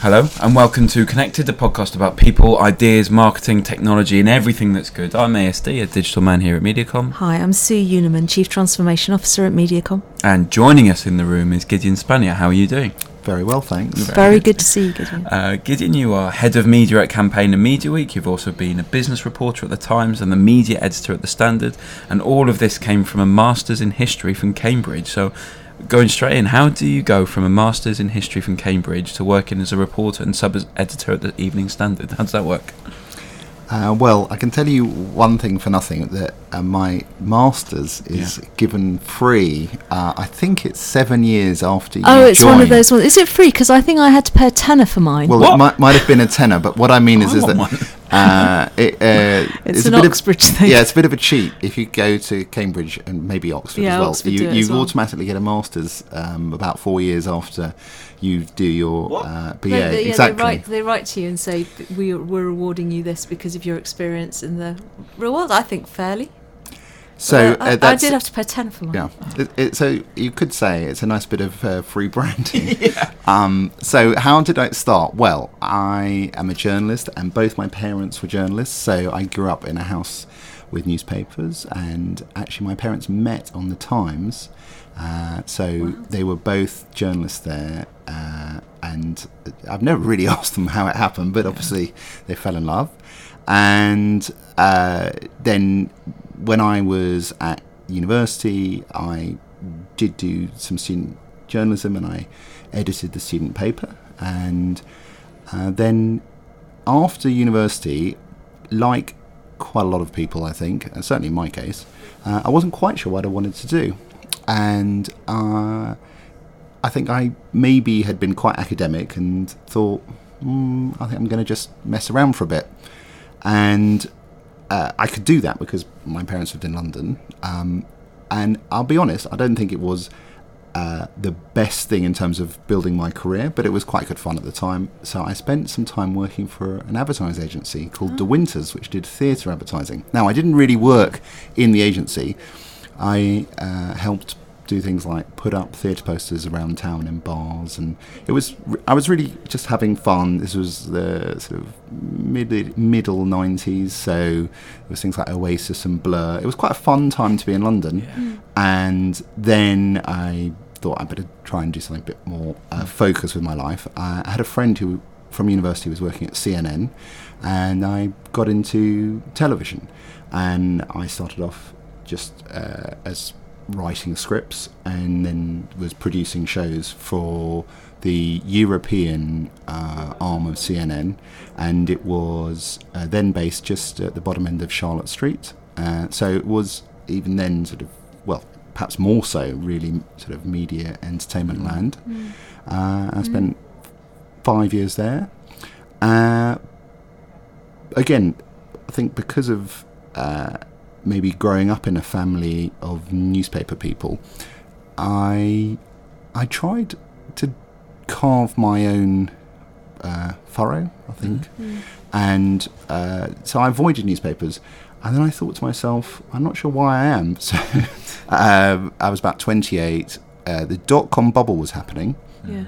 Hello, and welcome to Connected, the podcast about people, ideas, marketing, technology, and everything that's good. I'm ASD, a digital man here at Mediacom, Hi, I'm Sue Unerman, Chief Transformation Officer at Mediacom. and joining us in the room is Gideon Spanier. How are you doing? Very well, thanks. Very good to see you, Gideon. Uh, Gideon, you are head of media at Campaign and Media Week. You've also been a business reporter at the Times and the media editor at the Standard, and all of this came from a master's in history from Cambridge. So, going straight in, how do you go from a master's in history from Cambridge to working as a reporter and sub editor at the Evening Standard? How does that work? Uh, well, I can tell you one thing for nothing that uh, my master's is Yeah. given free. Uh, I think it's seven years after you Oh, it's one of those ones. Is it free? Because I think I had to pay a tenner for mine. Well, What? it might, might have been a tenner, but what I mean is, I is that uh, it, uh, it's, a an bit of- Oxbridge thing. yeah, it's a bit of a cheat if you go to Cambridge and maybe Oxford Yeah, as well. Oxford you you as well. automatically get a master's um, about four years after you do your uh, BA. They- they, yeah, exactly. they write they write to you and say "Th- we we're rewarding you this because of your experience in the reward. I think fairly. so I, uh, I did have to pay tenner for mine. Yeah. It, it, so you could say it's a nice bit of uh, free branding. Um, so how did I start? Well, I am a journalist, and both my parents were journalists. So I grew up in a house with newspapers, and actually my parents met on the Times. Uh, so they were both journalists there, uh, and I've never really asked them how it happened, but obviously they fell in love. And uh, then when I was at university, I did do some student journalism and I edited the student paper. And uh, then after university, like quite a lot of people, I think, and certainly in my case, uh, I wasn't quite sure what I wanted to do. And uh, I think I maybe had been quite academic and thought, mm, I think I'm going to just mess around for a bit. And uh, I could do that because my parents lived in London. Um, and I'll be honest, I don't think it was uh, the best thing in terms of building my career, but it was quite good fun at the time. So I spent some time working for an advertising agency called Dewynters, which did theatre advertising. Now, I didn't really work in the agency. I uh, helped do things like put up theatre posters around town in bars, and it was I was really just having fun. This was the sort of mid middle '90s, so there was things like Oasis and Blur. It was quite a fun time to be in London, and then I thought I'd better try and do something a bit more uh, focused with my life. I had a friend who from university was working at CNN, and I got into television, and I started off just uh, as writing scripts and then was producing shows for the European uh, arm of CNN, and it was uh, then based just at the bottom end of Charlotte Street. Uh, so it was even then sort of well, perhaps more so, really sort of media entertainment land. Uh, I spent five years there. Uh, again, I think because of uh, maybe growing up in a family of newspaper people, I I tried to carve my own uh, furrow, I think, and uh, so I avoided newspapers. And then I thought to myself, I'm not sure why I am. So um, I was about 28. Uh, the dot com bubble was happening Yeah.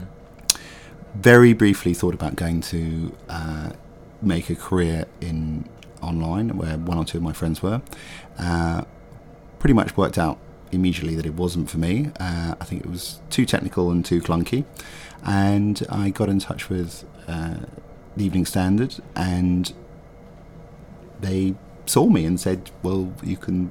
very briefly thought about going to uh, make a career in online, where one or two of my friends were. Uh, pretty much worked out immediately that it wasn't for me. Uh, I think it was too technical and too clunky, and I got in touch with uh, the Evening Standard, and they saw me and said, "Well, you can."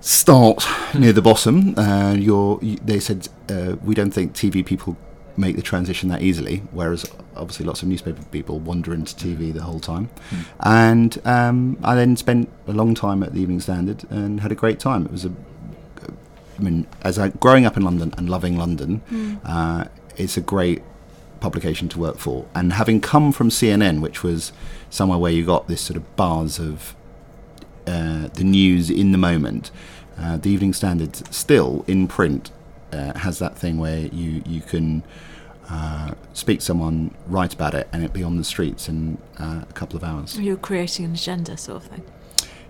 Start near the bottom. Uh, you, they said uh, we don't think TV people make the transition that easily, whereas obviously lots of newspaper people wander into TV the whole time. And um, I then spent a long time at the Evening Standard and had a great time. It was a, I mean, as I growing up in London and loving London, uh, it's a great publication to work for. And having come from CNN, which was somewhere where you got this sort of buzz of uh, the news in the moment, uh, the Evening Standard still in print uh, has that thing where you you can uh, speak to someone, write about it, and it be on the streets in uh, a couple of hours. You're creating an agenda, sort of thing.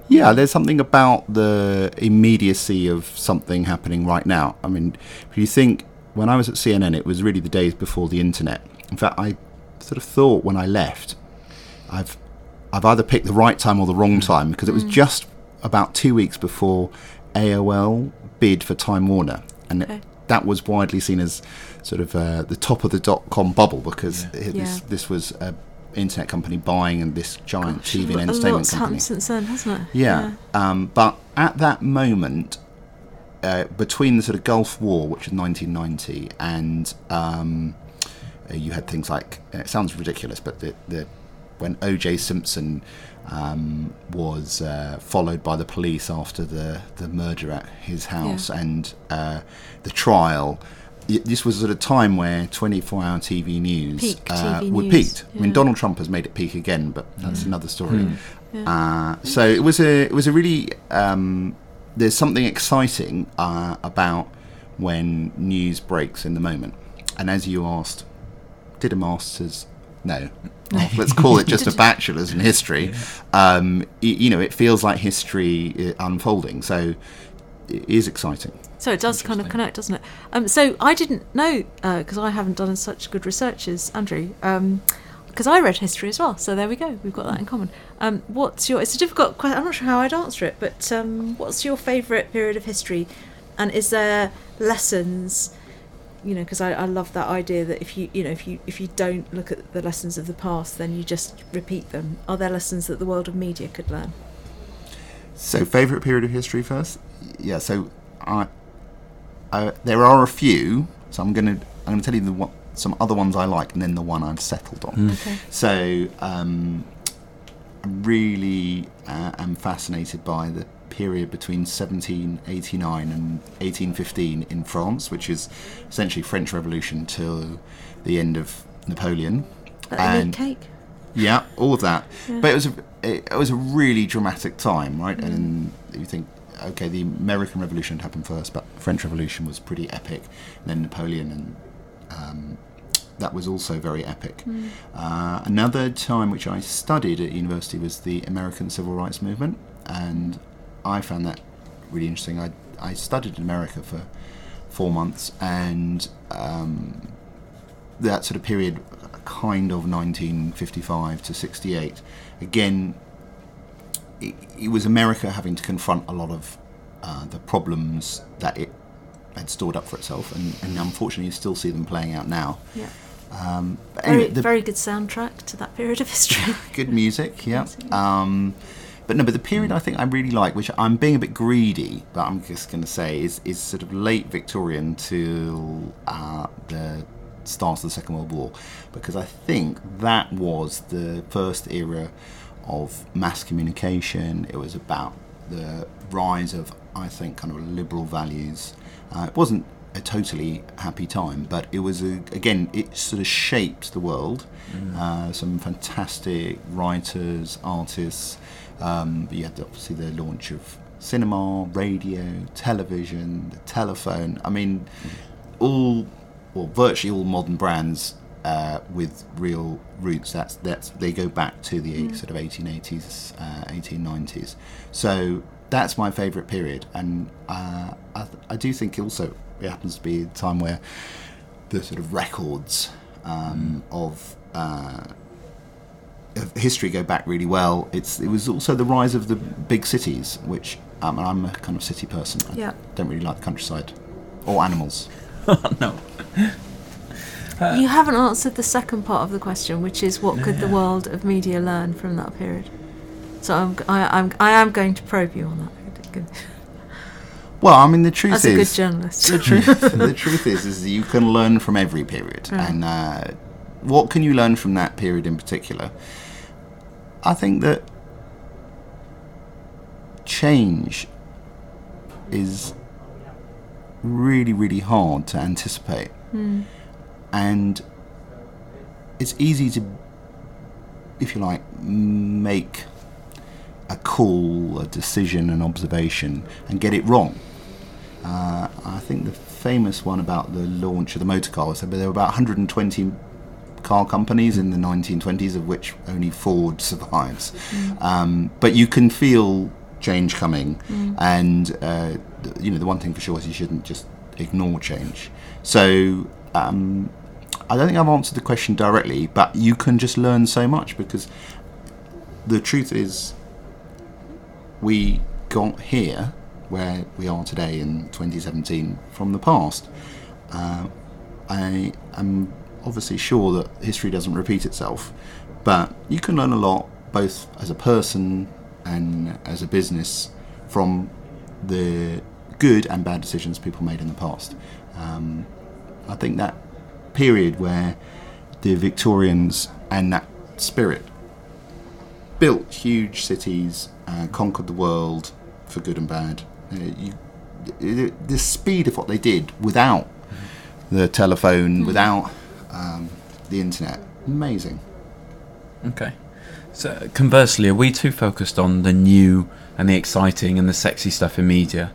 Yeah, there's something about the immediacy of something happening right now. I mean, if you think when I was at CNN, it was really the days before the internet. In fact, I sort of thought when I left, I've I've either picked the right time or the wrong time because it was just about two weeks before AOL bid for Time Warner, and Okay. that was widely seen as sort of uh, the top of the dot com bubble because Yeah. it- this Yeah. this was a internet company buying and this giant Gosh, TV a and lot's entertainment happened company. since then, hasn't it? Yeah. Um, but at that moment, uh, between the sort of Gulf War, which was 1990, and um, uh, you had things like it sounds ridiculous, but the, the when O.J. Simpson um, was uh, followed by the police after the the murder at his house and uh, the trial. Y- This was at a time where 24-hour TV news Peak uh, TV were news, peaked. I mean. Donald Trump has made it peak again, but that's another story. Yeah. Uh, so it was a it was a really um, there's something exciting uh, about when news breaks in the moment. And as you asked, did a masters? No, Well, let's call it just a bachelor's in history. Um, y- you know, it feels like history uh, unfolding. So it is exciting. So it does kind of connect, doesn't it? Um, so I didn't know because I haven't done such good research as Andrew. because I read history as well, so there we go. We've got that in common. Um, what's your? It's a difficult question. I'm not sure how I'd answer it, but um, what's your favourite period of history? And is there lessons? You know, because I, I love that idea that if you you know if you if you don't look at the lessons of the past, then you just repeat them. Are there lessons that the world of media could learn? So, favourite period of history first? Yeah. So, I, I there are a few. So I'm gonna I'm gonna tell you the one, some other ones I like, and then the one I've settled on. Okay. So, um, I really uh, am fascinated by the period between 1789 and 1815 in France, which is essentially French Revolution till the end of Napoleon. That And- elite cake. Yeah, all of that. Yeah. But it was a it, it was a really dramatic time, right? And you think, okay, the American Revolution had happened first, but French Revolution was pretty epic. Then Napoleon, and um, that was also very epic. Uh, another time which I studied at university was the American Civil Rights Movement, and I found that really interesting. I I studied in America for four months, and um, that sort of period, kind of 1955 to 68. Again, it, it was America having to confront a lot of uh, the problems that it had stored up for itself, and, and unfortunately, you still see them playing out now. Yeah. Um, but Very, the very good soundtrack to that period of history. good music, yeah. Um, but no, but the period I think I really like, which I'm being a bit greedy, but I'm just going to say is is sort of late Victorian till uh, the start of the Second World War, because I think that was the first era of mass communication. It was about the rise of, I think, kind of liberal values. Uh, it wasn't a totally happy time, but it was a, again, it sort of shaped the world. Uh, some fantastic writers, artists. Um, you had obviously the launch of cinema, radio, television, the telephone. I mean, all, well, virtually all modern brands uh, with real roots. That's that's they go back to the eight- sort of 1880s, uh, 1890s. So that's my favourite period, and uh, I, th- I do think also it happens to be a time where the sort of records um, of uh, of history go back really well. It's it was also the rise of the big cities, which um, and I'm a kind of city person. I Yeah. don't really like the countryside or animals. no. You haven't answered the second part of the question, which is what could the world of media learn from that period? So I'm, I, I'm, I am going to probe you on that. Well, I mean the truth As a good is journalist. the truth the truth is is you can learn from every period Right. and uh, what can you learn from that period in particular i think that change is really really hard to anticipate Hmm. And it's easy to if you like make a call a decision an observation and get it wrong uh, I think the famous one about the launch of the motor car was that there were about 120 car companies in the 1920s, of which only Ford survives. Um, but you can feel change coming, and uh, you know the one thing for sure is you shouldn't just ignore change. So um, I don't think I've answered the question directly, but you can just learn so much because the truth is, we got here where we are today in 2017 from the past. Uh, I am obviously sure that history doesn't repeat itself, but you can learn a lot both as a person and as a business from the good and bad decisions people made in the past. Um, I think that period where the Victorians and that spirit built huge cities, uh, conquered the world for good and bad. Uh, you, the- speed of what they did without the telephone, without um, the internet, amazing. Okay. So conversely, are we too focused on the new and the exciting and the sexy stuff in media,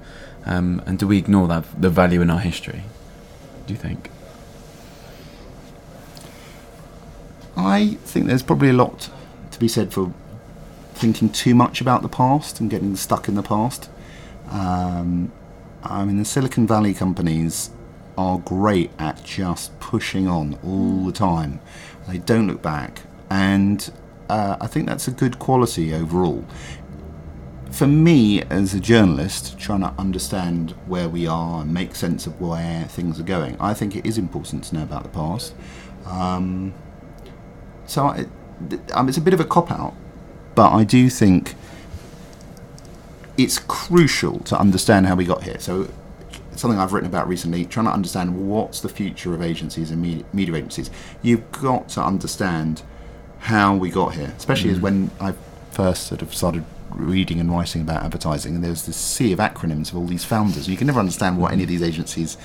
um, and do we ignore that the value in our history? Do you think? I think there's probably a lot to be said for thinking too much about the past and getting stuck in the past. Um, I mean, the Silicon Valley companies are great at just pushing on all the time. They don't look back, and uh, I think that's a good quality overall. For me, as a journalist, trying to understand where we are and make sense of where things are going, I think it is important to know about the past. Um, so I, th- um, it's a bit of a cop out, but I do think it's crucial to understand how we got here. So something I've written about recently, trying to understand what's the future of agencies and media, media agencies. You've got to understand how we got here, especially as when I first sort of started reading and writing about advertising, and there's this sea of acronyms of all these founders. You can never understand what any of these agencies,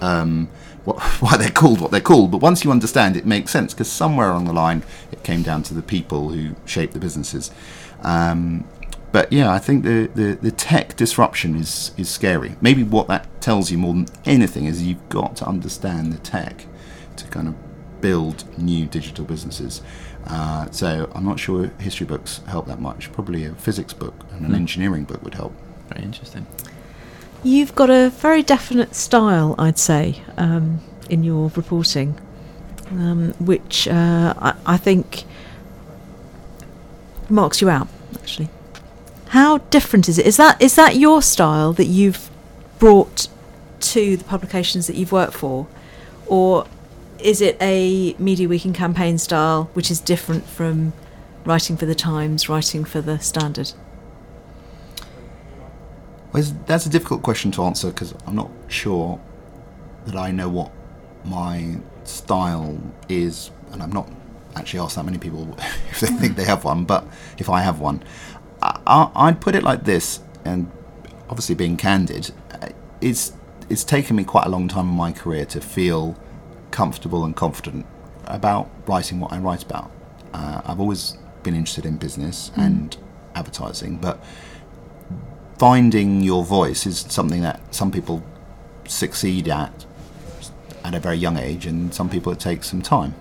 um, what, why they're called what they're called. But once you understand, it makes sense because somewhere along the line, it came down to the people who shaped the businesses. Um, but yeah, I think the, the, the tech disruption is, is scary. Maybe what that tells you more than anything is you've got to understand the tech to kind of build new digital businesses. Uh, so I'm not sure history books help that much. Probably a physics book and an Hmm. engineering book would help. Very interesting. You've got a very definite style, I'd say, um, in your reporting, um, which uh, I, I think marks you out. Actually, how different is it? Is that is that your style that you've brought to the publications that you've worked for, or is it a Media Week and campaign style which is different from writing for the Times, writing for the Standard? Well, that's a difficult question to answer because I'm not sure that I know what my style is, and I'm not actually asked that many people if they think they have one. But if I have one, I, I'd put it like this, and obviously being candid, uh, it's it's taken me quite a long time in my career to feel comfortable and confident about writing what I write about. Uh, I've always been interested in business and advertising, but finding your voice is something that some people succeed at at a very young age, and some people it takes some time.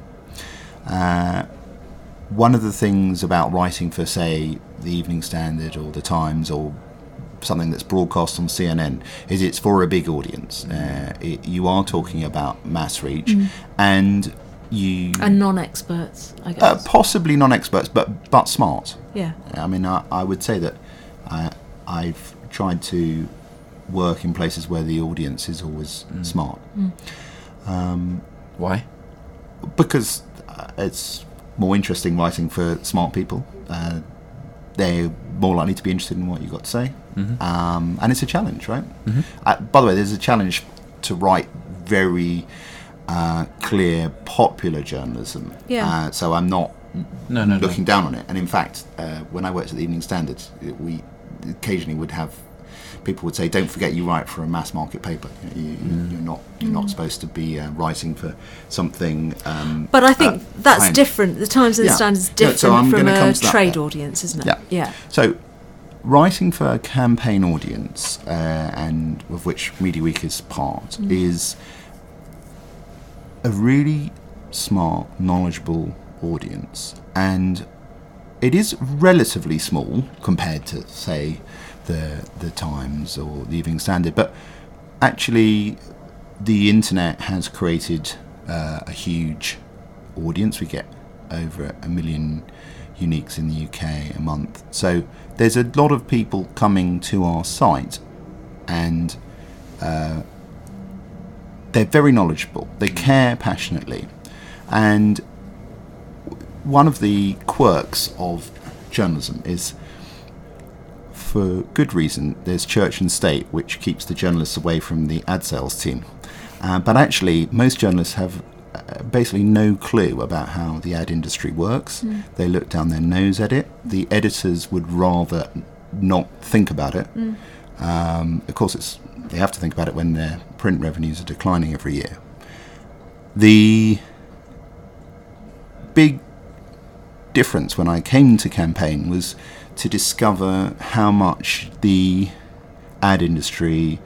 Uh, one of the things about writing for, say, the Evening Standard or the Times or something that's broadcast on CNN is it's for a big audience. Uh, it, you are talking about mass reach, and you And non-experts, I guess. uh, possibly non-experts, but but smart. yeah. I mean, I, I would say that I, I've tried to work in places where the audience is always smart Why? because uh, it's more interesting writing for smart people. Uh, they're more likely to be interested in what you've got to say, um, and it's a challenge, right? Uh, by the way, there's a challenge to write very uh, clear, popular journalism. Yeah. Uh, so I'm not No, no, no. looking down on it. And in fact, uh, when I worked at the Evening Standard, we occasionally would have people would say, "Don't forget, you write for a mass market paper. You know, you, Mm. You're not you're not supposed to be uh, writing for something." Um, But I think uh, that's high-end." different. The Times and the Standard is No, different so from a trade audience, isn't it? Yeah. Yeah. So, writing for a campaign audience, uh, and of which Media Week is part, Mm. is a really smart, knowledgeable audience, and it is relatively small compared to, say, the the Times or the Evening Standard, but actually, the internet has created uh, a huge audience. We get over a million uniques in the UK a month. So there's a lot of people coming to our site, and uh, they're very knowledgeable. They care passionately, and one of the quirks of journalism is for good reason there's church and state which keeps the journalists away from the ad sales team. Uh, but actually most journalists have uh, basically no clue about how the ad industry works. They look down their nose at it. The editors would rather not think about it. Um, of course it's they have to think about it when their print revenues are declining every year. The big difference when I came to campaign was to discover how much the ad industry,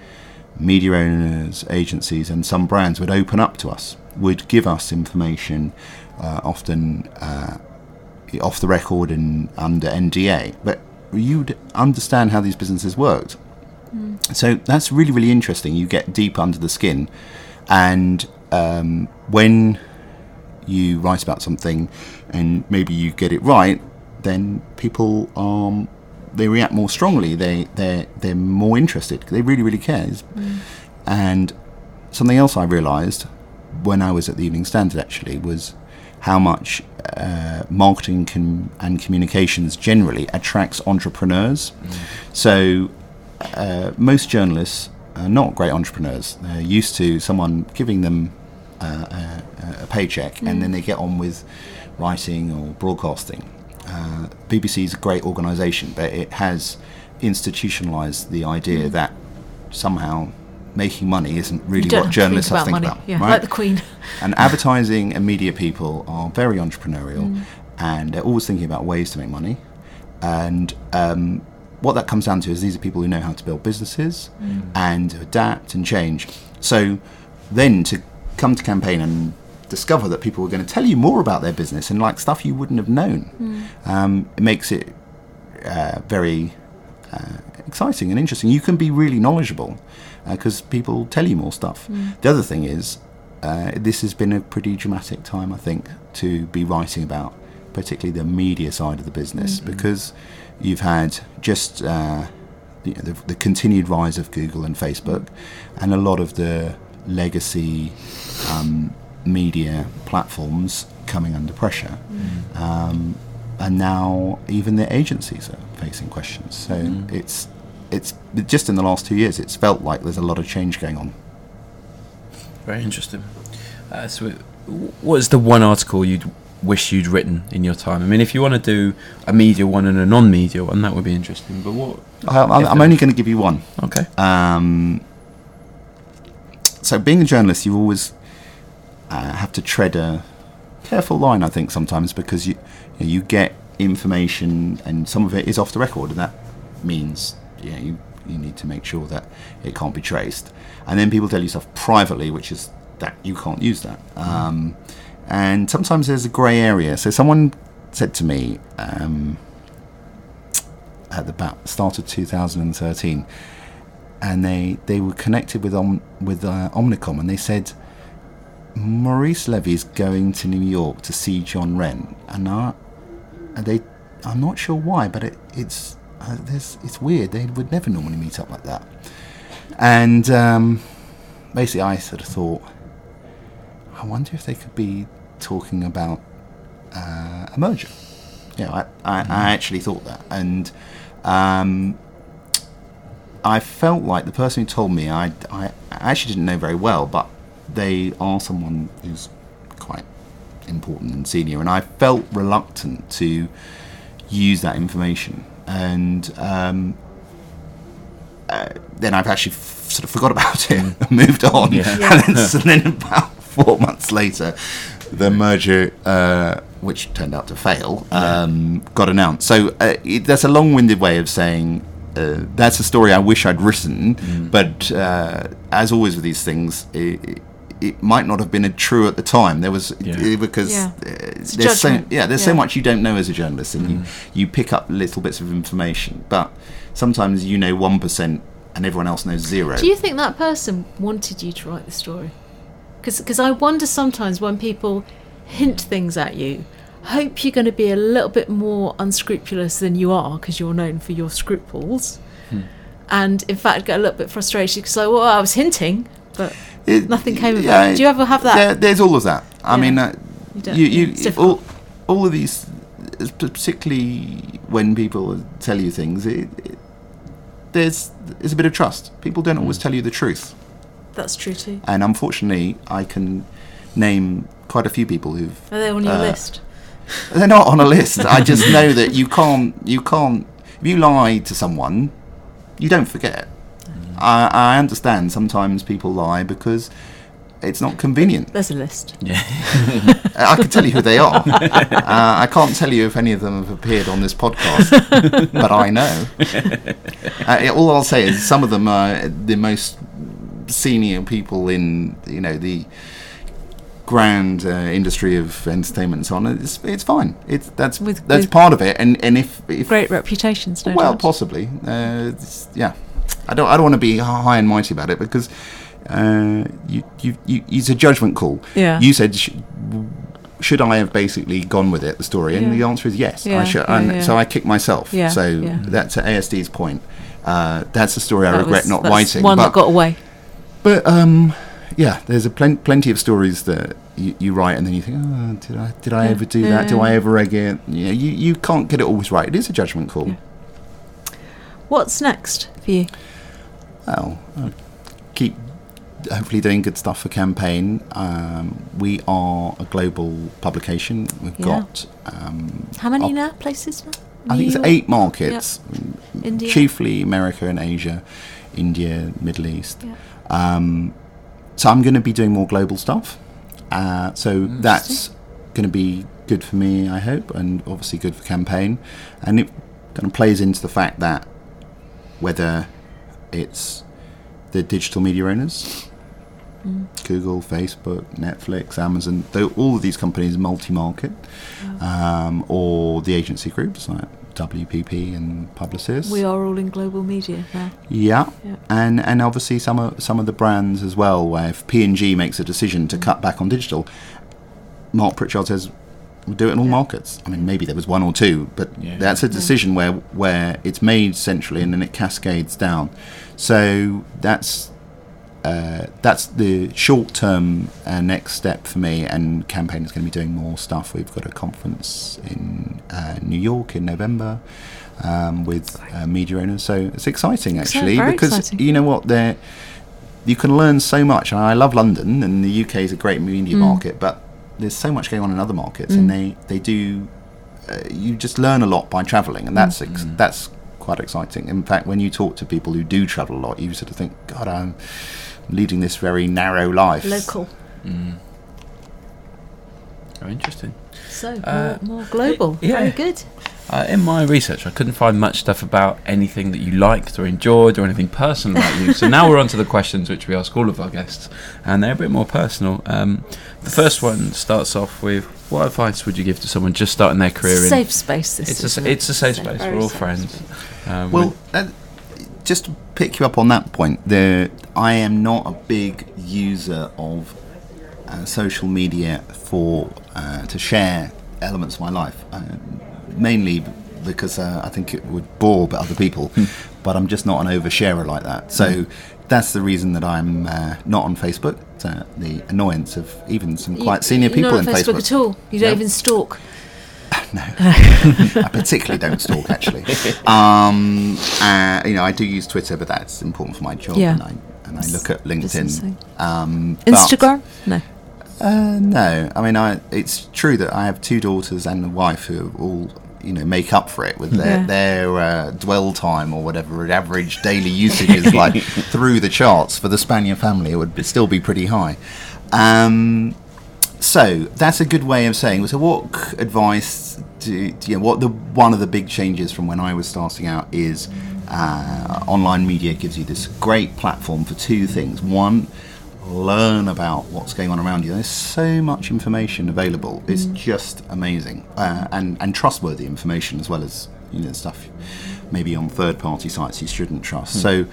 media owners, agencies, and some brands would open up to us, would give us information, uh, often uh, off the record and under NDA, but you'd understand how these businesses worked. So that's really, really interesting. You get deep under the skin, and um, when you write about something and maybe you get it right, then people um they react more strongly. They they they're more interested. They really really care. And something else I realised when I was at the Evening Standard actually was how much uh, marketing can, and communications generally attracts entrepreneurs. So uh, most journalists are not great entrepreneurs. They're used to someone giving them uh, a, a paycheck and then they get on with writing or broadcasting. Uh, BBC is a great organisation, but it has institutionalised the idea that somehow making money isn't really what journalists think have to about think money. about. Yeah, right? like the Queen. and advertising and media people are very entrepreneurial Mm. and they're always thinking about ways to make money and um, what that comes down to is these are people who know how to build businesses Mm. and adapt and change so then to come to campaign and discover that people are going to tell you more about their business and like stuff you wouldn't have known. Um, it makes it uh, very uh, exciting and interesting. You can be really knowledgeable because people tell you more stuff. The other thing is, uh, this has been a pretty dramatic time, I think, to be writing about, particularly the media side of the business, because you've had just uh, the, the, the continued rise of Google and Facebook, and a lot of the legacy um, media platforms coming under pressure. Um, and now even the agencies are facing questions. So it's it's just in the last two years, it's felt like there's a lot of change going on. Very interesting. Uh, so, what is the one article you'd wish you'd written in your time? I mean, if you want to do a media one and a non-media one, that would be interesting. But what? I, I'm, I'm only going to give you one. Okay. Um, so being a journalist, you always uh, have to tread a careful line, I think, sometimes because you you, know, you get information and some of it is off the record, and that means you know, you you need to make sure that it can't be traced. And then people tell you stuff privately, which is that you can't use that. Um, and sometimes there's a grey area. So someone said to me um, at the start of 2013 and they they were connected with Om, with uh, Omnicom, and they said Maurice Levy is going to New York to see John Wren, and I, and they, I'm not sure why, but it, it's uh, it's weird. They would never normally meet up like that, and um, basically, I sort of thought, I wonder if they could be talking about uh, a merger. Yeah, I, I, I actually thought that, and. Um, I felt like the person who told me, I, I actually didn't know very well, but they are someone who's quite important and senior, and I felt reluctant to use that information. And um, uh, then I've actually f- sort of forgot about it and moved on. Yeah. and, then, so then about four months later, the merger, uh, which turned out to fail, um, got announced. So uh, it, that's a long-winded way of saying uh, that's a story I wish I'd written. But uh, as always with these things, it, it might not have been a true at the time. There was Yeah. uh, because Yeah. uh, there's so yeah there's so much you don't know as a journalist, and you you pick up little bits of information, but sometimes you know one percent and everyone else knows zero. Do you think that person wanted you to write the story? Because I wonder sometimes when people hint things at you, hope you're going to be a little bit more unscrupulous than you are because you're known for your scruples. Hmm. And in fact, get a little bit frustrated because, like, well, I was hinting, but It- Nothing came of yeah, it. Do you ever have that? There, there's all of that. I Yeah. mean, uh, you you, you all, all of these, particularly when people tell you things, it, it, there's there's a bit of trust. People don't always tell you the truth, That's true too. and unfortunately, I can name quite a few people who've Are they on your uh, list? They're not on a list. I just know that you can't you can't if you lie to someone, you don't forget. I, I understand sometimes people lie because it's not convenient. There's a list. Yeah. I can tell you who they are. Uh, I can't tell you if any of them have appeared on this podcast, but I know. Uh, all I'll say is some of them are the most senior people in you know the grand uh, industry of entertainment and so on. It's it's fine. It's that's With- that's with part of it. And and if if Great reputations, no well doubt. possibly uh, yeah. I don't I don't want to be high and mighty about it because. Uh, you, you, you, it's a judgment call. Yeah. You said, sh- should I have basically gone with it, the story? And Yeah. the answer is yes. Yeah, I should. yeah, and. So I kicked myself. Yeah, so that's at ASD's point. Uh, that's a story I regret was- not writing. One but, that got away. but um, yeah, there's a plen- plenty of stories that you, you write and then you think, oh, did I did I Yeah, ever do yeah, that? Do. I ever egg it? You, you can't get it always right. It is a judgment call. Yeah. What's next for you? Well, uh, keep hopefully doing good stuff for campaign. Um, we are a global publication. We've Yeah. got um, How many now? Places now? I New think it's eight markets, India. chiefly America and Asia, India, Middle East. Yeah. Um, so I'm going to be doing more global stuff. Uh, so that's going to be good for me, I hope, and obviously good for campaign. And it kind of plays into the fact that whether it's the digital media owners, Mm. Google, Facebook, Netflix, Amazon, though all of these companies multi-market, um, or the agency groups like WPP and Publicis. We are all in global media now. Yeah, Yeah. and and obviously some of some of the brands as well. Where if P and G makes a decision to mm. cut back on digital, Mark Pritchard says we'll do it in all Yeah. markets. I mean, maybe there was one or two, but Yeah. that's a decision where where it's made centrally and then it cascades down. So that's. Uh, that's the short-term uh, next step for me, and campaign is going to be doing more stuff. We've got a conference in uh, New York in November um, with uh, media owners, so it's exciting actually because exciting. you know what they you can learn so much. And I love London, and the UK is a great media Mm. market, but there's so much going on in other markets, and they they do. Uh, you just learn a lot by travelling, and that's ex- Mm. that's quite exciting. In fact, when you talk to people who do travel a lot, you sort of think, God, I'm leading this very narrow life. Local. Mm. Oh, interesting. So Uh, more, more global. yeah. Very good. Uh, in my research, I couldn't find much stuff about anything that you liked or enjoyed or anything personal about you. So now we're on to the questions which we ask all of our guests, and they're a bit more personal. Um, the first one starts off with What advice would you give to someone just starting their career in? Safe space. This It's a, isn't it? it's a safe So space. very We're all friends. Um, Well, uh, just to pick you up on that point, the I am not a big user of uh, social media for uh, to share elements of my life, uh, mainly because uh, I think it would bore other people. but I'm just not an oversharer like that. So that's the reason that I'm uh, not on Facebook. Uh, the annoyance of even some quite senior people not in on Facebook, at all. You don't even stalk. no, I particularly don't stalk actually. Um, uh, you know, I do use Twitter, but that's important for my job, Yeah. and I and I look at LinkedIn. Um, Instagram? No. Uh, no, I mean, I. It's true that I have two daughters and a wife who all you know make up for it with their Yeah. their uh, dwell time or whatever average daily usage is like through the charts for the Spanier family. It would be, still be pretty high. Um, so that's a good way of saying. So, what advice do, do you know? What the one of the big changes from when I was starting out is uh, online media gives you this great platform for two things. One, learn about what's going on around you. There's so much information available. It's just amazing, uh, and and trustworthy information as well as you know stuff maybe on third-party sites you shouldn't trust. So,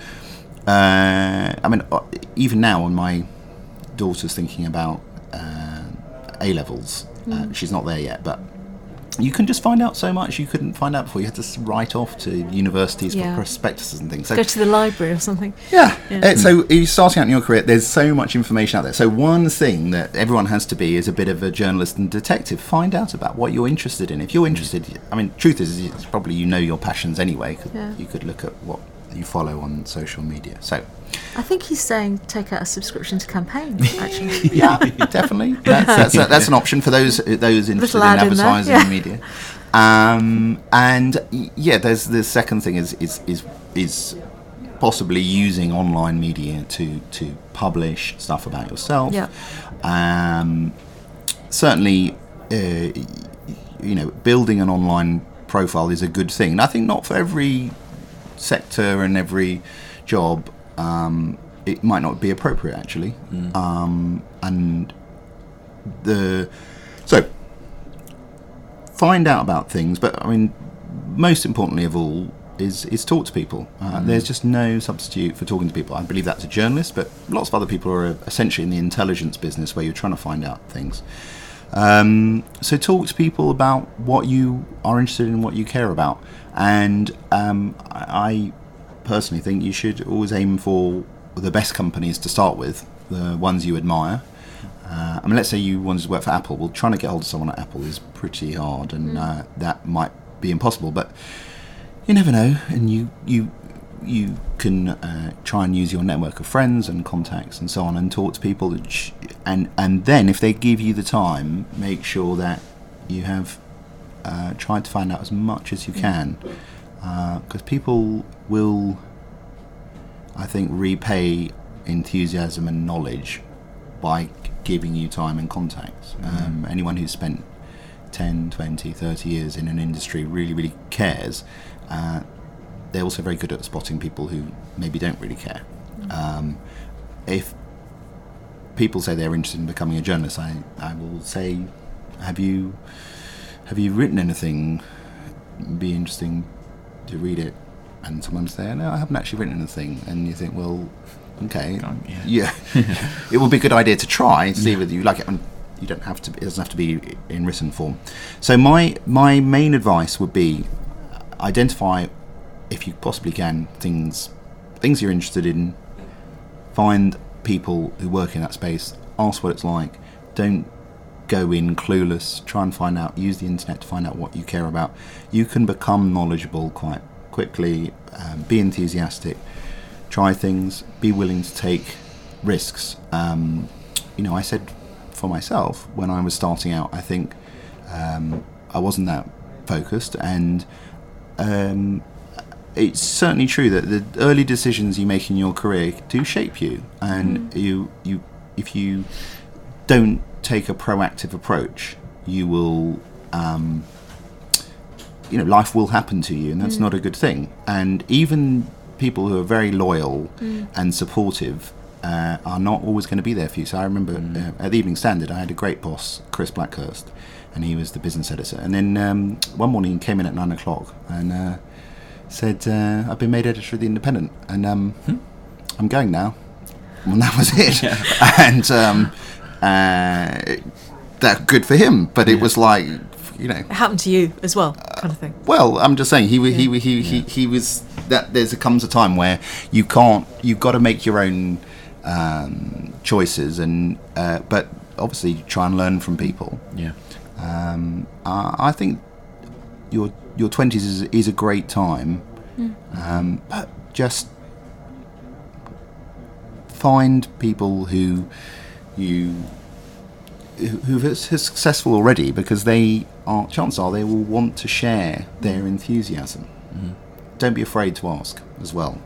uh, I mean, uh, even now on my daughter's thinking about uh, A levels. Uh, she's not there yet, but you can just find out so much you couldn't find out before. You had to write off to universities Yeah. for prospectuses and things. So Go to the library or something. yeah. Yeah. Uh, so you're starting out in your career, there's so much information out there. So one thing that everyone has to be is a bit of a journalist and detective. Find out about what you're interested in. If you're interested, I mean, truth is, it's probably you know your passions anyway. 'cause Yeah. You could look at what you follow on social media. So I think he's saying take out a subscription to campaign. Actually, yeah, definitely. That's, that's, a, that's an option for those those interested in ad in advertising yeah. and media. Um, and yeah, there's the second thing is is is is possibly using online media to to publish stuff about yourself. Yeah. Um, certainly, uh, you know, building an online profile is a good thing. And I think not for every sector and every job, um, it might not be appropriate actually. Um, and the so find out about things, but I mean, most importantly of all is is talk to people. Uh, There's just no substitute for talking to people. I believe that's a journalist, but lots of other people are essentially in the intelligence business where you're trying to find out things. Um, so talk to people about what you are interested in, what you care about, and um, I, I personally think you should always aim for the best companies to start with, the ones you admire. Uh, I mean, let's say you wanted to work for Apple. Well, trying to get hold of someone at Apple is pretty hard, and uh, that might be impossible. But you never know, and you you you can uh, try and use your network of friends and contacts and so on, and talk to people, and and then if they give you the time, make sure that you have uh, tried to find out as much as you can, because people will, I think, repay enthusiasm and knowledge by giving you time and contacts. Um, anyone who's spent 10, 20, 30 years in an industry really, really cares. Uh, they're also very good at spotting people who maybe don't really care. Um, if people say they're interested in becoming a journalist, I, I will say, have you have you written anything? Be interesting to read it. And someone say, no, I haven't actually written anything. And you think, well, okay, yeah. yeah, it would be a good idea to try and see whether you like it. And you don't have to. It doesn't have to be in written form. So my my main advice would be uh, identify, if you possibly can, things things you're interested in. Find people who work in that space. Ask what it's like. Don't go in clueless. Try and find out. Use the internet to find out what you care about. You can become knowledgeable quite quickly. Um, be enthusiastic. Try things. Be willing to take risks. Um, you know, I said for myself when I was starting out, I think um, I wasn't that focused, and um, it's certainly true that the early decisions you make in your career do shape you, and you you if you don't take a proactive approach, you will. Um, you know, life will happen to you, and that's not a good thing. And even people who are very loyal and supportive uh, are not always going to be there for you. So I remember uh, at the Evening Standard, I had a great boss, Chris Blackhurst, and he was the business editor. And then um, one morning he came in at nine o'clock and uh, said, uh, "I've been made editor of the Independent, and um, I'm going now." And that was it. and um, uh, that good for him, but it was like, you know, It happened to you as well, kind of thing. well, I'm just saying he wa- he Yeah. he he, he was that there's a comes a time where you can't you've got to make your own um, choices and uh, but obviously try and learn from people. Yeah. Um, uh, I think your your twenties is is a great time, um, but just find people who you who who are successful already because they are chances are they will want to share their enthusiasm. Don't be afraid to ask as well.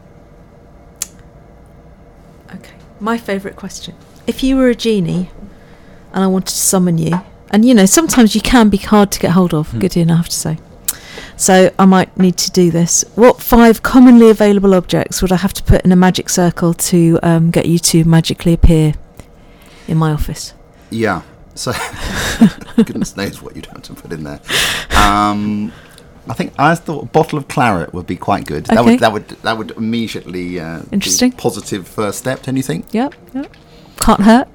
Okay. My favourite question. If you were a genie and I wanted to summon you, and you know, sometimes you can be hard to get hold of, Gideon, I have to say. So I might need to do this. What five commonly available objects would I have to put in a magic circle to um, get you to magically appear in my office? Yeah. So goodness knows what you'd have to put in there. Um, I think I thought a bottle of claret would be quite good. That Okay. would that would that would immediately uh, be Interesting. positive first step. Don't you think? Yep. Yep. Can't hurt.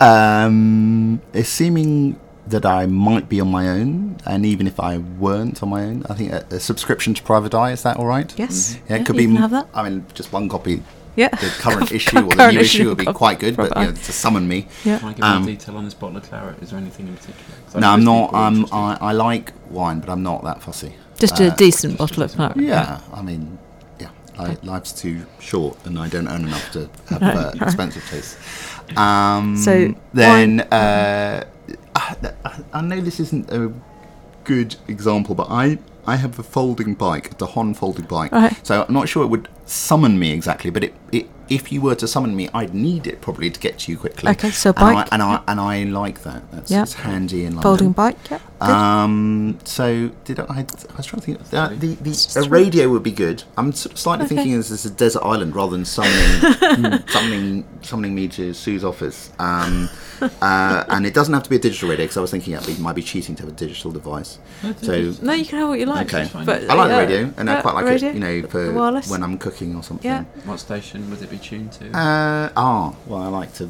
Um, assuming that I might be on my own, and even if I weren't on my own, I think a, a subscription to Private Eye is that all right? Yes. Yeah, it could be. have that. I mean, just one copy. Yeah. The current Cur- issue or the new issue would be quite good, but Private you know, to summon me. Yeah. Can I give Um, you detail on this bottle of claret? Is there anything in particular? No, I'm not. equally I'm. I, I like wine, but I'm not that fussy. Just Uh, a decent bottle of claret. Yeah, I mean, yeah, I, life's too short, and I don't earn enough to have Right, uh, right. expensive tastes. Um, So, then, uh, I, I know this isn't a good example, but I I have a folding bike, the Hon folding bike. Right. So I'm not sure it would summon me exactly, but it, it if you were to summon me, I'd need it probably to get to you quickly. Okay, so and I, bike. and I and I like that. That's Yeah. it's handy in London. Folding bike. Yeah. Good. Um. So did I? I was trying to think. Uh, the the a radio would be good. I'm sort of slightly Okay. thinking this is a desert island rather than summoning summoning summoning me to Sue's office. Um. uh, and it doesn't have to be a digital radio because I was thinking it might be cheating to have a digital device. So no, you can have what you like. okay, But, I like the radio and I quite like radio, it. You know, for when I'm cooking or something. Yeah. What station would it be tuned to? Uh, ah, well, I like to,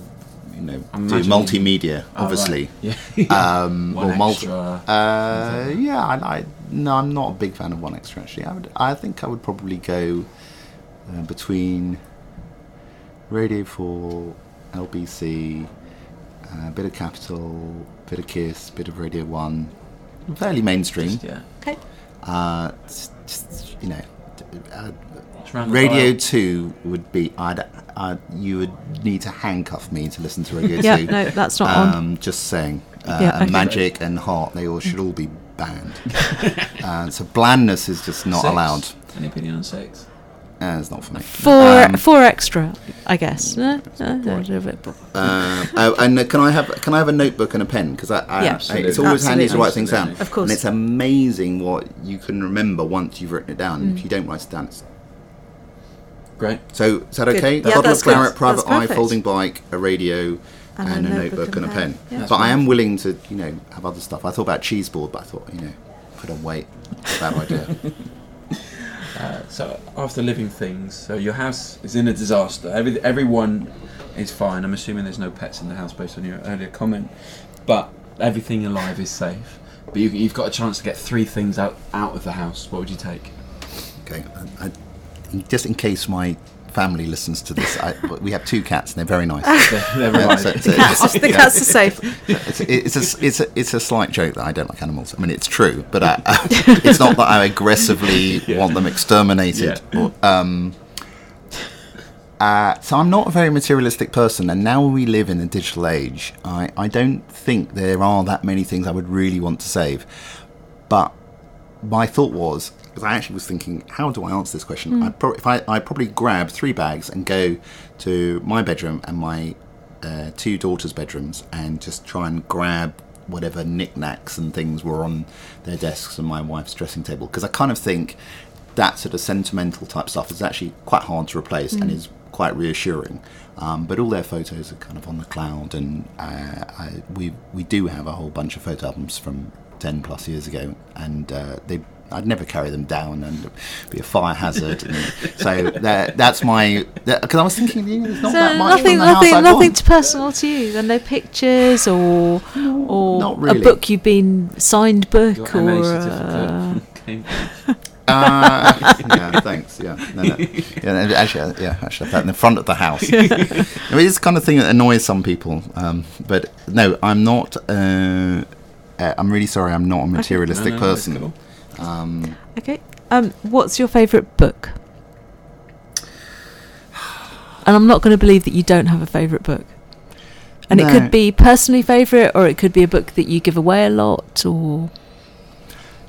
you know, I'm do imagining- multimedia, Oh, obviously. right. Yeah. Um, One or multi. Uh, yeah, I, I no, I'm not a big fan of one extra. Actually, I would. I think I would probably go uh, between Radio Four, LBC, a bit of Capital, bit of Kiss, bit of Radio One. Fairly mainstream. Just, yeah. Okay. Uh, just, just, you know, uh, Just round the Radio dial. Two would be. I'd, I'd. You would need to handcuff me to listen to Radio Yeah, Two. no, that's not on. Um, just saying. Uh, Yeah, okay. Magic and Heart, they all should all be banned. uh, so blandness is just not Six. allowed. Any opinion on six? Uh, it's not for me. Four, Um, four extra, I guess. No, no, no, no, no, no. Uh, oh, and uh, can I have can I have a notebook and a pen? Because I, I, Yeah. I- it's always handy to write things down. Of course. And it's amazing what you can remember once you've written it down. Mm. If you don't write it down, it's Great. So is that Good. okay? Yeah, a bottle that's of claret, good. private That's eye, folding bike, a radio, And and, a a notebook notebook and a pen. pen. Yeah. But I am willing to, you know, have other stuff. I thought about cheese board, but I thought, you know, put on weight. Bad idea. Uh, so after living things, so your house is in a disaster. Every, everyone is fine. I'm assuming there's no pets in the house based on your earlier comment, but everything alive is safe. But you, you've got a chance to get three things out out of the house. What would you take? Okay. I, I, just in case my family listens to this, I, we have two cats and they're very nice. They're, they're Yeah, so- so Cats, it's- the cats are safe. it's, it's, a, it's, a, it's a slight joke that I don't like animals. I mean, it's true, but I, it's not that I aggressively want them exterminated. Yeah. Or, um, uh, so I'm not a very materialistic person, and now we live in a digital age. I, I don't think there are that many things I would really want to save. But my thought was, because I actually was thinking, how do I answer this question? I'd, pro- if I, I'd probably grab three bags and go to my bedroom and my uh, two daughters' bedrooms and just try and grab whatever knickknacks and things were on their desks and my wife's dressing table. Because I kind of think that sort of sentimental type stuff is actually quite hard to replace and is quite reassuring. Um, but all their photos are kind of on the cloud, and uh, I, we we do have a whole bunch of photo albums from ten plus years ago, and uh, they. I'd never carry them down and be a fire hazard. And so that, that's my because I was thinking, you know, there's not So that much nothing, from the house nothing, I nothing want. too personal to you. There are no pictures or or not really. a book you've been signed book Your or. Uh. Uh, yeah, thanks. Yeah, no, no. yeah. no, Actually, uh, yeah, actually, that in the front of the house. I mean, it's the kind of thing that annoys some people. Um, but no, I'm not. Uh, uh, I'm really sorry. I'm not a materialistic No, no, that's person. Um, okay. Um, what's your favourite book? And I'm not going to believe that you don't have a favourite book. And it could be personally favourite, or it could be a book that you give away a lot, or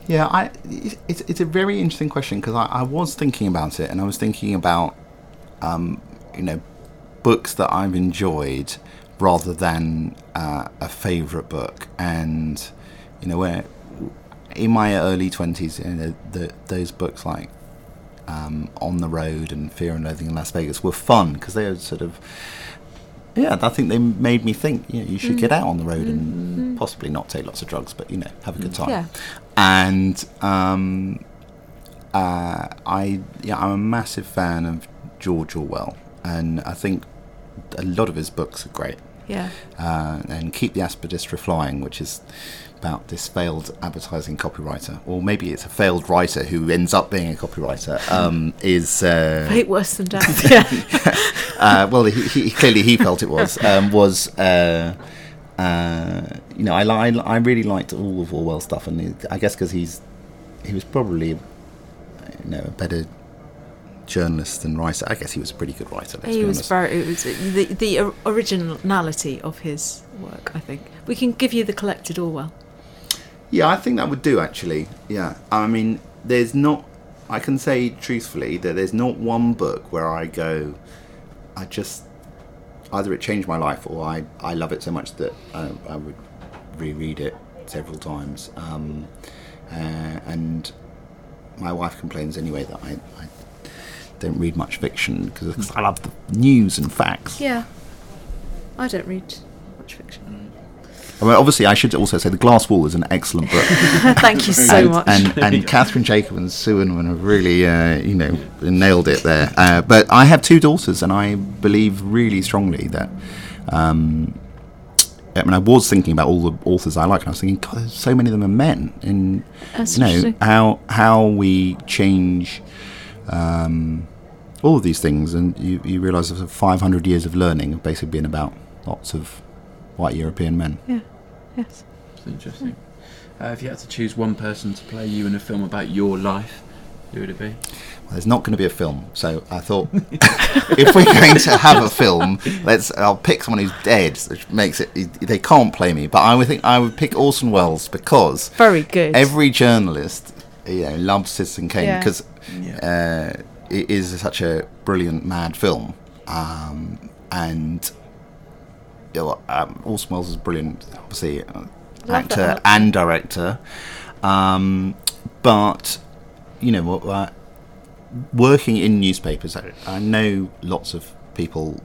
Yeah, I, it's, it's a very interesting question because I, I was thinking about it and I was thinking about, um, you know, books that I've enjoyed rather than uh, a favourite book. And, you know, where in my early 20s, you know, the, those books like um, On the Road and Fear and Loathing in Las Vegas were fun because they were sort of, yeah, I think they made me think, you know, you should get out on the road and possibly not take lots of drugs, but, you know, have a good time. Yeah, and um, uh, I yeah I'm a massive fan of George Orwell, and I think a lot of his books are great. Yeah. uh, and Keep the Aspidistra Flying, which is about this failed advertising copywriter, or maybe it's a failed writer who ends up being a copywriter, um, is. Uh, worse than death. Yeah. uh, well, he, he, clearly he felt it was um, was uh, uh, you know I, li- I really liked all of Orwell's stuff, and I guess because he's he was probably you know a better journalist than writer. I guess he was a pretty good writer. Let's he be was honest. very. It was the the originality of his work. I think we can give you the collected Orwell. Yeah, I think that would do actually. Yeah, I mean, there's not. I can say truthfully that there's not one book where I go, I just either it changed my life or I I love it so much that I, I would reread it several times. Um, uh, and my wife complains anyway that I, I don't read much fiction because I love the news and facts. Yeah. I don't read much fiction. I mean, obviously, I should also say The Glass Wall is an excellent book. Thank you so and, much. And, and Kathryn Jacob and Sue Unerman have really, uh, you know, nailed it there. Uh, but I have two daughters, and I believe really strongly that. Um, I mean, I was thinking about all the authors I like, and I was thinking, God, there's so many of them are men, and That's you know how how we change um, all of these things, and you, you realise that 500 years of learning have basically been about lots of white European men. yeah. Yes. It's interesting. Uh, if you had to choose one person to play you in a film about your life, who would it be? Well, there's not going to be a film, so I thought if we're going to have a film, let's. I'll pick someone who's dead, which makes it. They can't play me, but I would think I would pick Orson Welles because Very good. every journalist, you know, loves Citizen Kane Yeah. because Yeah. uh, it is such a brilliant, mad film, um, and. Um, Orson Welles is brilliant, obviously, uh, actor and director. Um, but you know what? Uh, working in newspapers, I, I know lots of people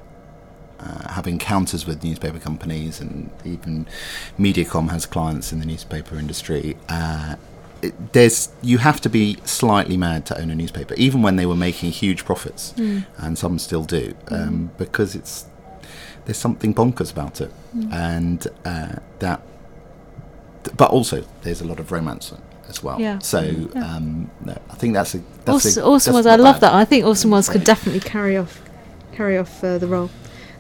uh, have encounters with newspaper companies, and even MediaCom has clients in the newspaper industry. Uh, there's you have to be slightly mad to own a newspaper, even when they were making huge profits, and some still do, um, because it's there's something bonkers about it, and uh, that. But also, there's a lot of romance as well. Yeah. So um, no, I think that's a that's Orson, a, Orson that's Welles, I love bad. that. I think Orson Welles could definitely carry off, carry off uh, the role.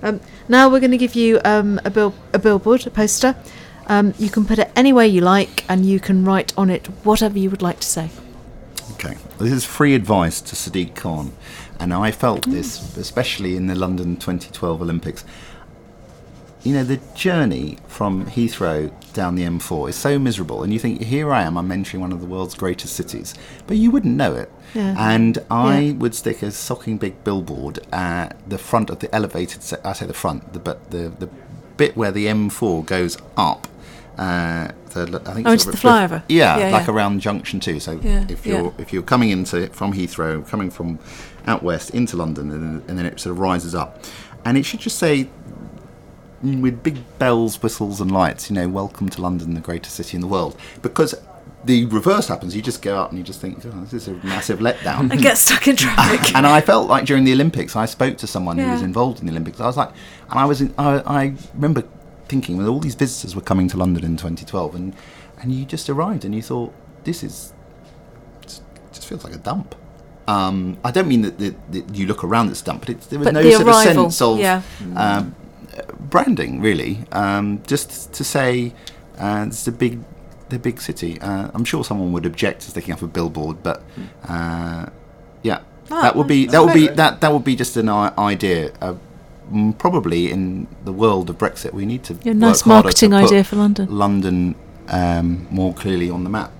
Um, now we're going to give you um, a bill, a billboard, a poster. Um, you can put it anywhere you like, and you can write on it whatever you would like to say. Okay, this is free advice to Sadiq Khan, and I felt Mm. this especially in the London 2012 Olympics. You know, the journey from Heathrow down the M4 is so miserable, and you think, here I am, I'm entering one of the world's greatest cities, but you wouldn't know it. Yeah. And I Yeah. would stick a socking big billboard at the front of the elevated. Se- I say the front, the, but the the bit where the M4 goes up. Uh, the, I think Oh, it's the flyover. Yeah, Yeah, like around Junction Two. So if you're if you're coming into it from Heathrow, coming from out west into London, and, and then it sort of rises up, and it should just say with big bells, whistles, and lights, you know, welcome to London, the greatest city in the world. Because the reverse happens, you just go out and you just think, oh, this is a massive letdown. And get stuck in traffic. and I felt like during the Olympics, I spoke to someone who was involved in the Olympics. I was like, and I was, in, I, I remember thinking, well, all these visitors were coming to London in 2012, and and you just arrived and you thought, this is, just feels like a dump. Um, I don't mean that, that, that you look around it's a dump, but it's, there was But no the sort arrival, of sense of yeah. um, branding, really. Um, just to say, uh, it's a big, the big city. Uh, I'm sure someone would object to sticking up a billboard, but uh, yeah, Ah, that would be that would be that that would be just an idea. Uh, probably in the world of Brexit, we need to Your nice marketing to idea for London. London um, more clearly on the map.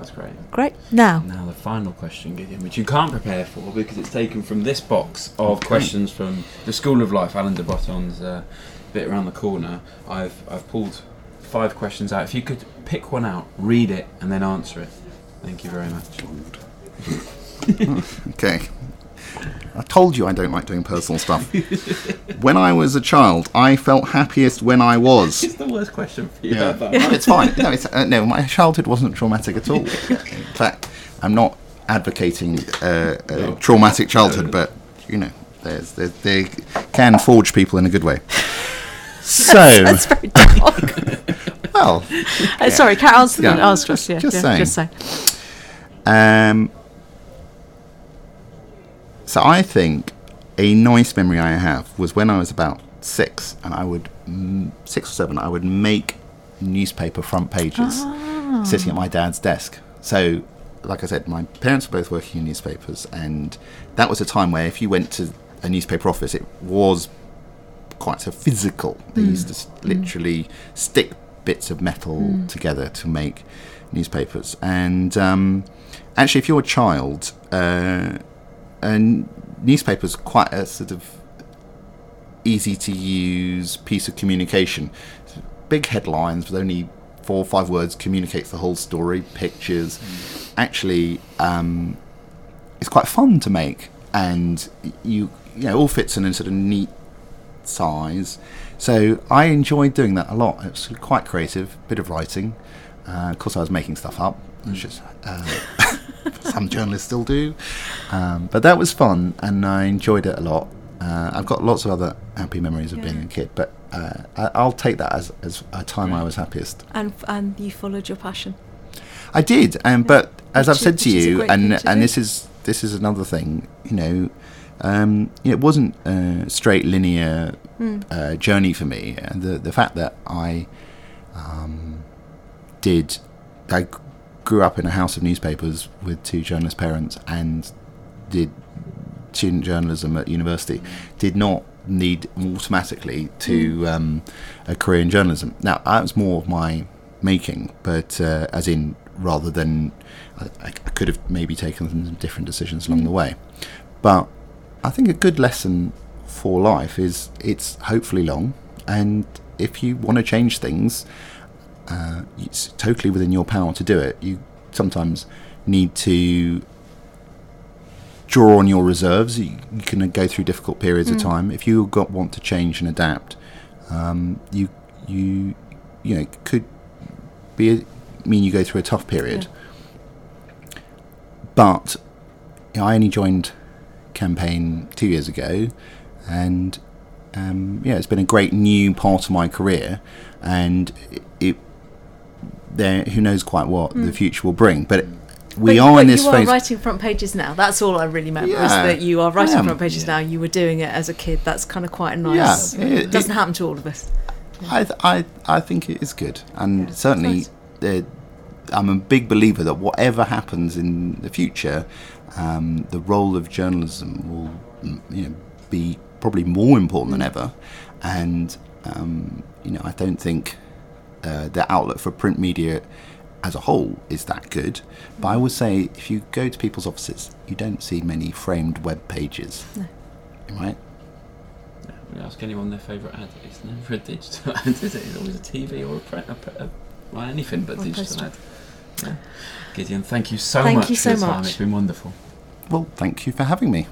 That's great. Great. Now, Now the final question, Gideon, which you can't prepare for because it's taken from this box of questions from the School of Life, Alain de Botton's uh, bit around the corner. I've I've pulled five questions out. If you could pick one out, read it, and then answer it. Thank you very much. Okay. I told you I don't like doing personal stuff. when I was a child, I felt happiest when I was. It's the worst question for you Yeah, ever. no, it's fine. No, it's, uh, no, my childhood wasn't traumatic at all. In fact, I'm not advocating uh, a No. traumatic childhood, but you know, there's, there's, they can forge people in a good way. So, That's very dark. well, Uh, sorry, Cat, answer Yeah. the Ask us. Yeah, Just yeah, saying. Just say. Um, so I think a nice memory I have was when I was about six, and I would mm, six or seven. I would make newspaper front pages sitting at my dad's desk. So, like I said, my parents were both working in newspapers, and that was a time where if you went to a newspaper office, it was quite so physical. They used to s- literally stick bits of metal together to make newspapers. And um, actually, if you're a child, uh, and newspapers quite a sort of easy to use piece of communication. Big headlines with only four or five words communicates the whole story. Pictures, actually, um, it's quite fun to make, and you you know all fits in a sort of neat size. So I enjoyed doing that a lot. It was quite creative, bit of writing. Uh, of course, I was making stuff up, which is uh, some journalists still do. Um, but that was fun, and I enjoyed it a lot. Uh, I've got lots of other happy memories of being a kid, but uh, I, I'll take that as, as a time I was happiest. And and you followed your passion. I did, um, but as Which I've said is- to which is a you, and to and do. this is this is another thing, you know, um, you know, it wasn't a straight linear Hmm. uh, journey for me. And the the fact that I um, did, I g- grew up in a house of newspapers with two journalist parents and did student journalism at university, did not need automatically to um, a career in journalism. Now that was more of my making, but uh, as in rather than I, I could have maybe taken some different decisions along the way. But I think a good lesson for life is it's hopefully long, and if you want to change things, uh, it's totally within your power to do it. You sometimes need to draw on your reserves. You, you can go through difficult periods of time. If you got want to change and adapt, um, you you you know could be a, mean you go through a tough period. But you know, I only joined campaign two years ago, and um, yeah, it's been a great new part of my career, and it, it there who knows quite what the future will bring, but. We but, are but in this you phase. are writing front pages now. That's all I really meant was that you are writing front pages now. You were doing it as a kid. That's kind of quite a nice. Yeah, it, it- doesn't it- happen to all of us. I, th- I, I think it is good, and Yeah, certainly, nice. uh, I'm a big believer that whatever happens in the future, um, the role of journalism will, mm, you know, be probably more important than ever, and um, you know, I don't think uh, the outlet for print media as a whole is that good. But I would say if you go to people's offices, you don't see many framed web pages, No. right? We ask anyone their favourite ad. It's never a digital ad, is it? It's always a TV or a, print, a, pre- a well, anything but Or digital poster. ad. Yeah. Gideon, thank you so Thank much you for so your time. much. It's been wonderful. Well, thank you for having me.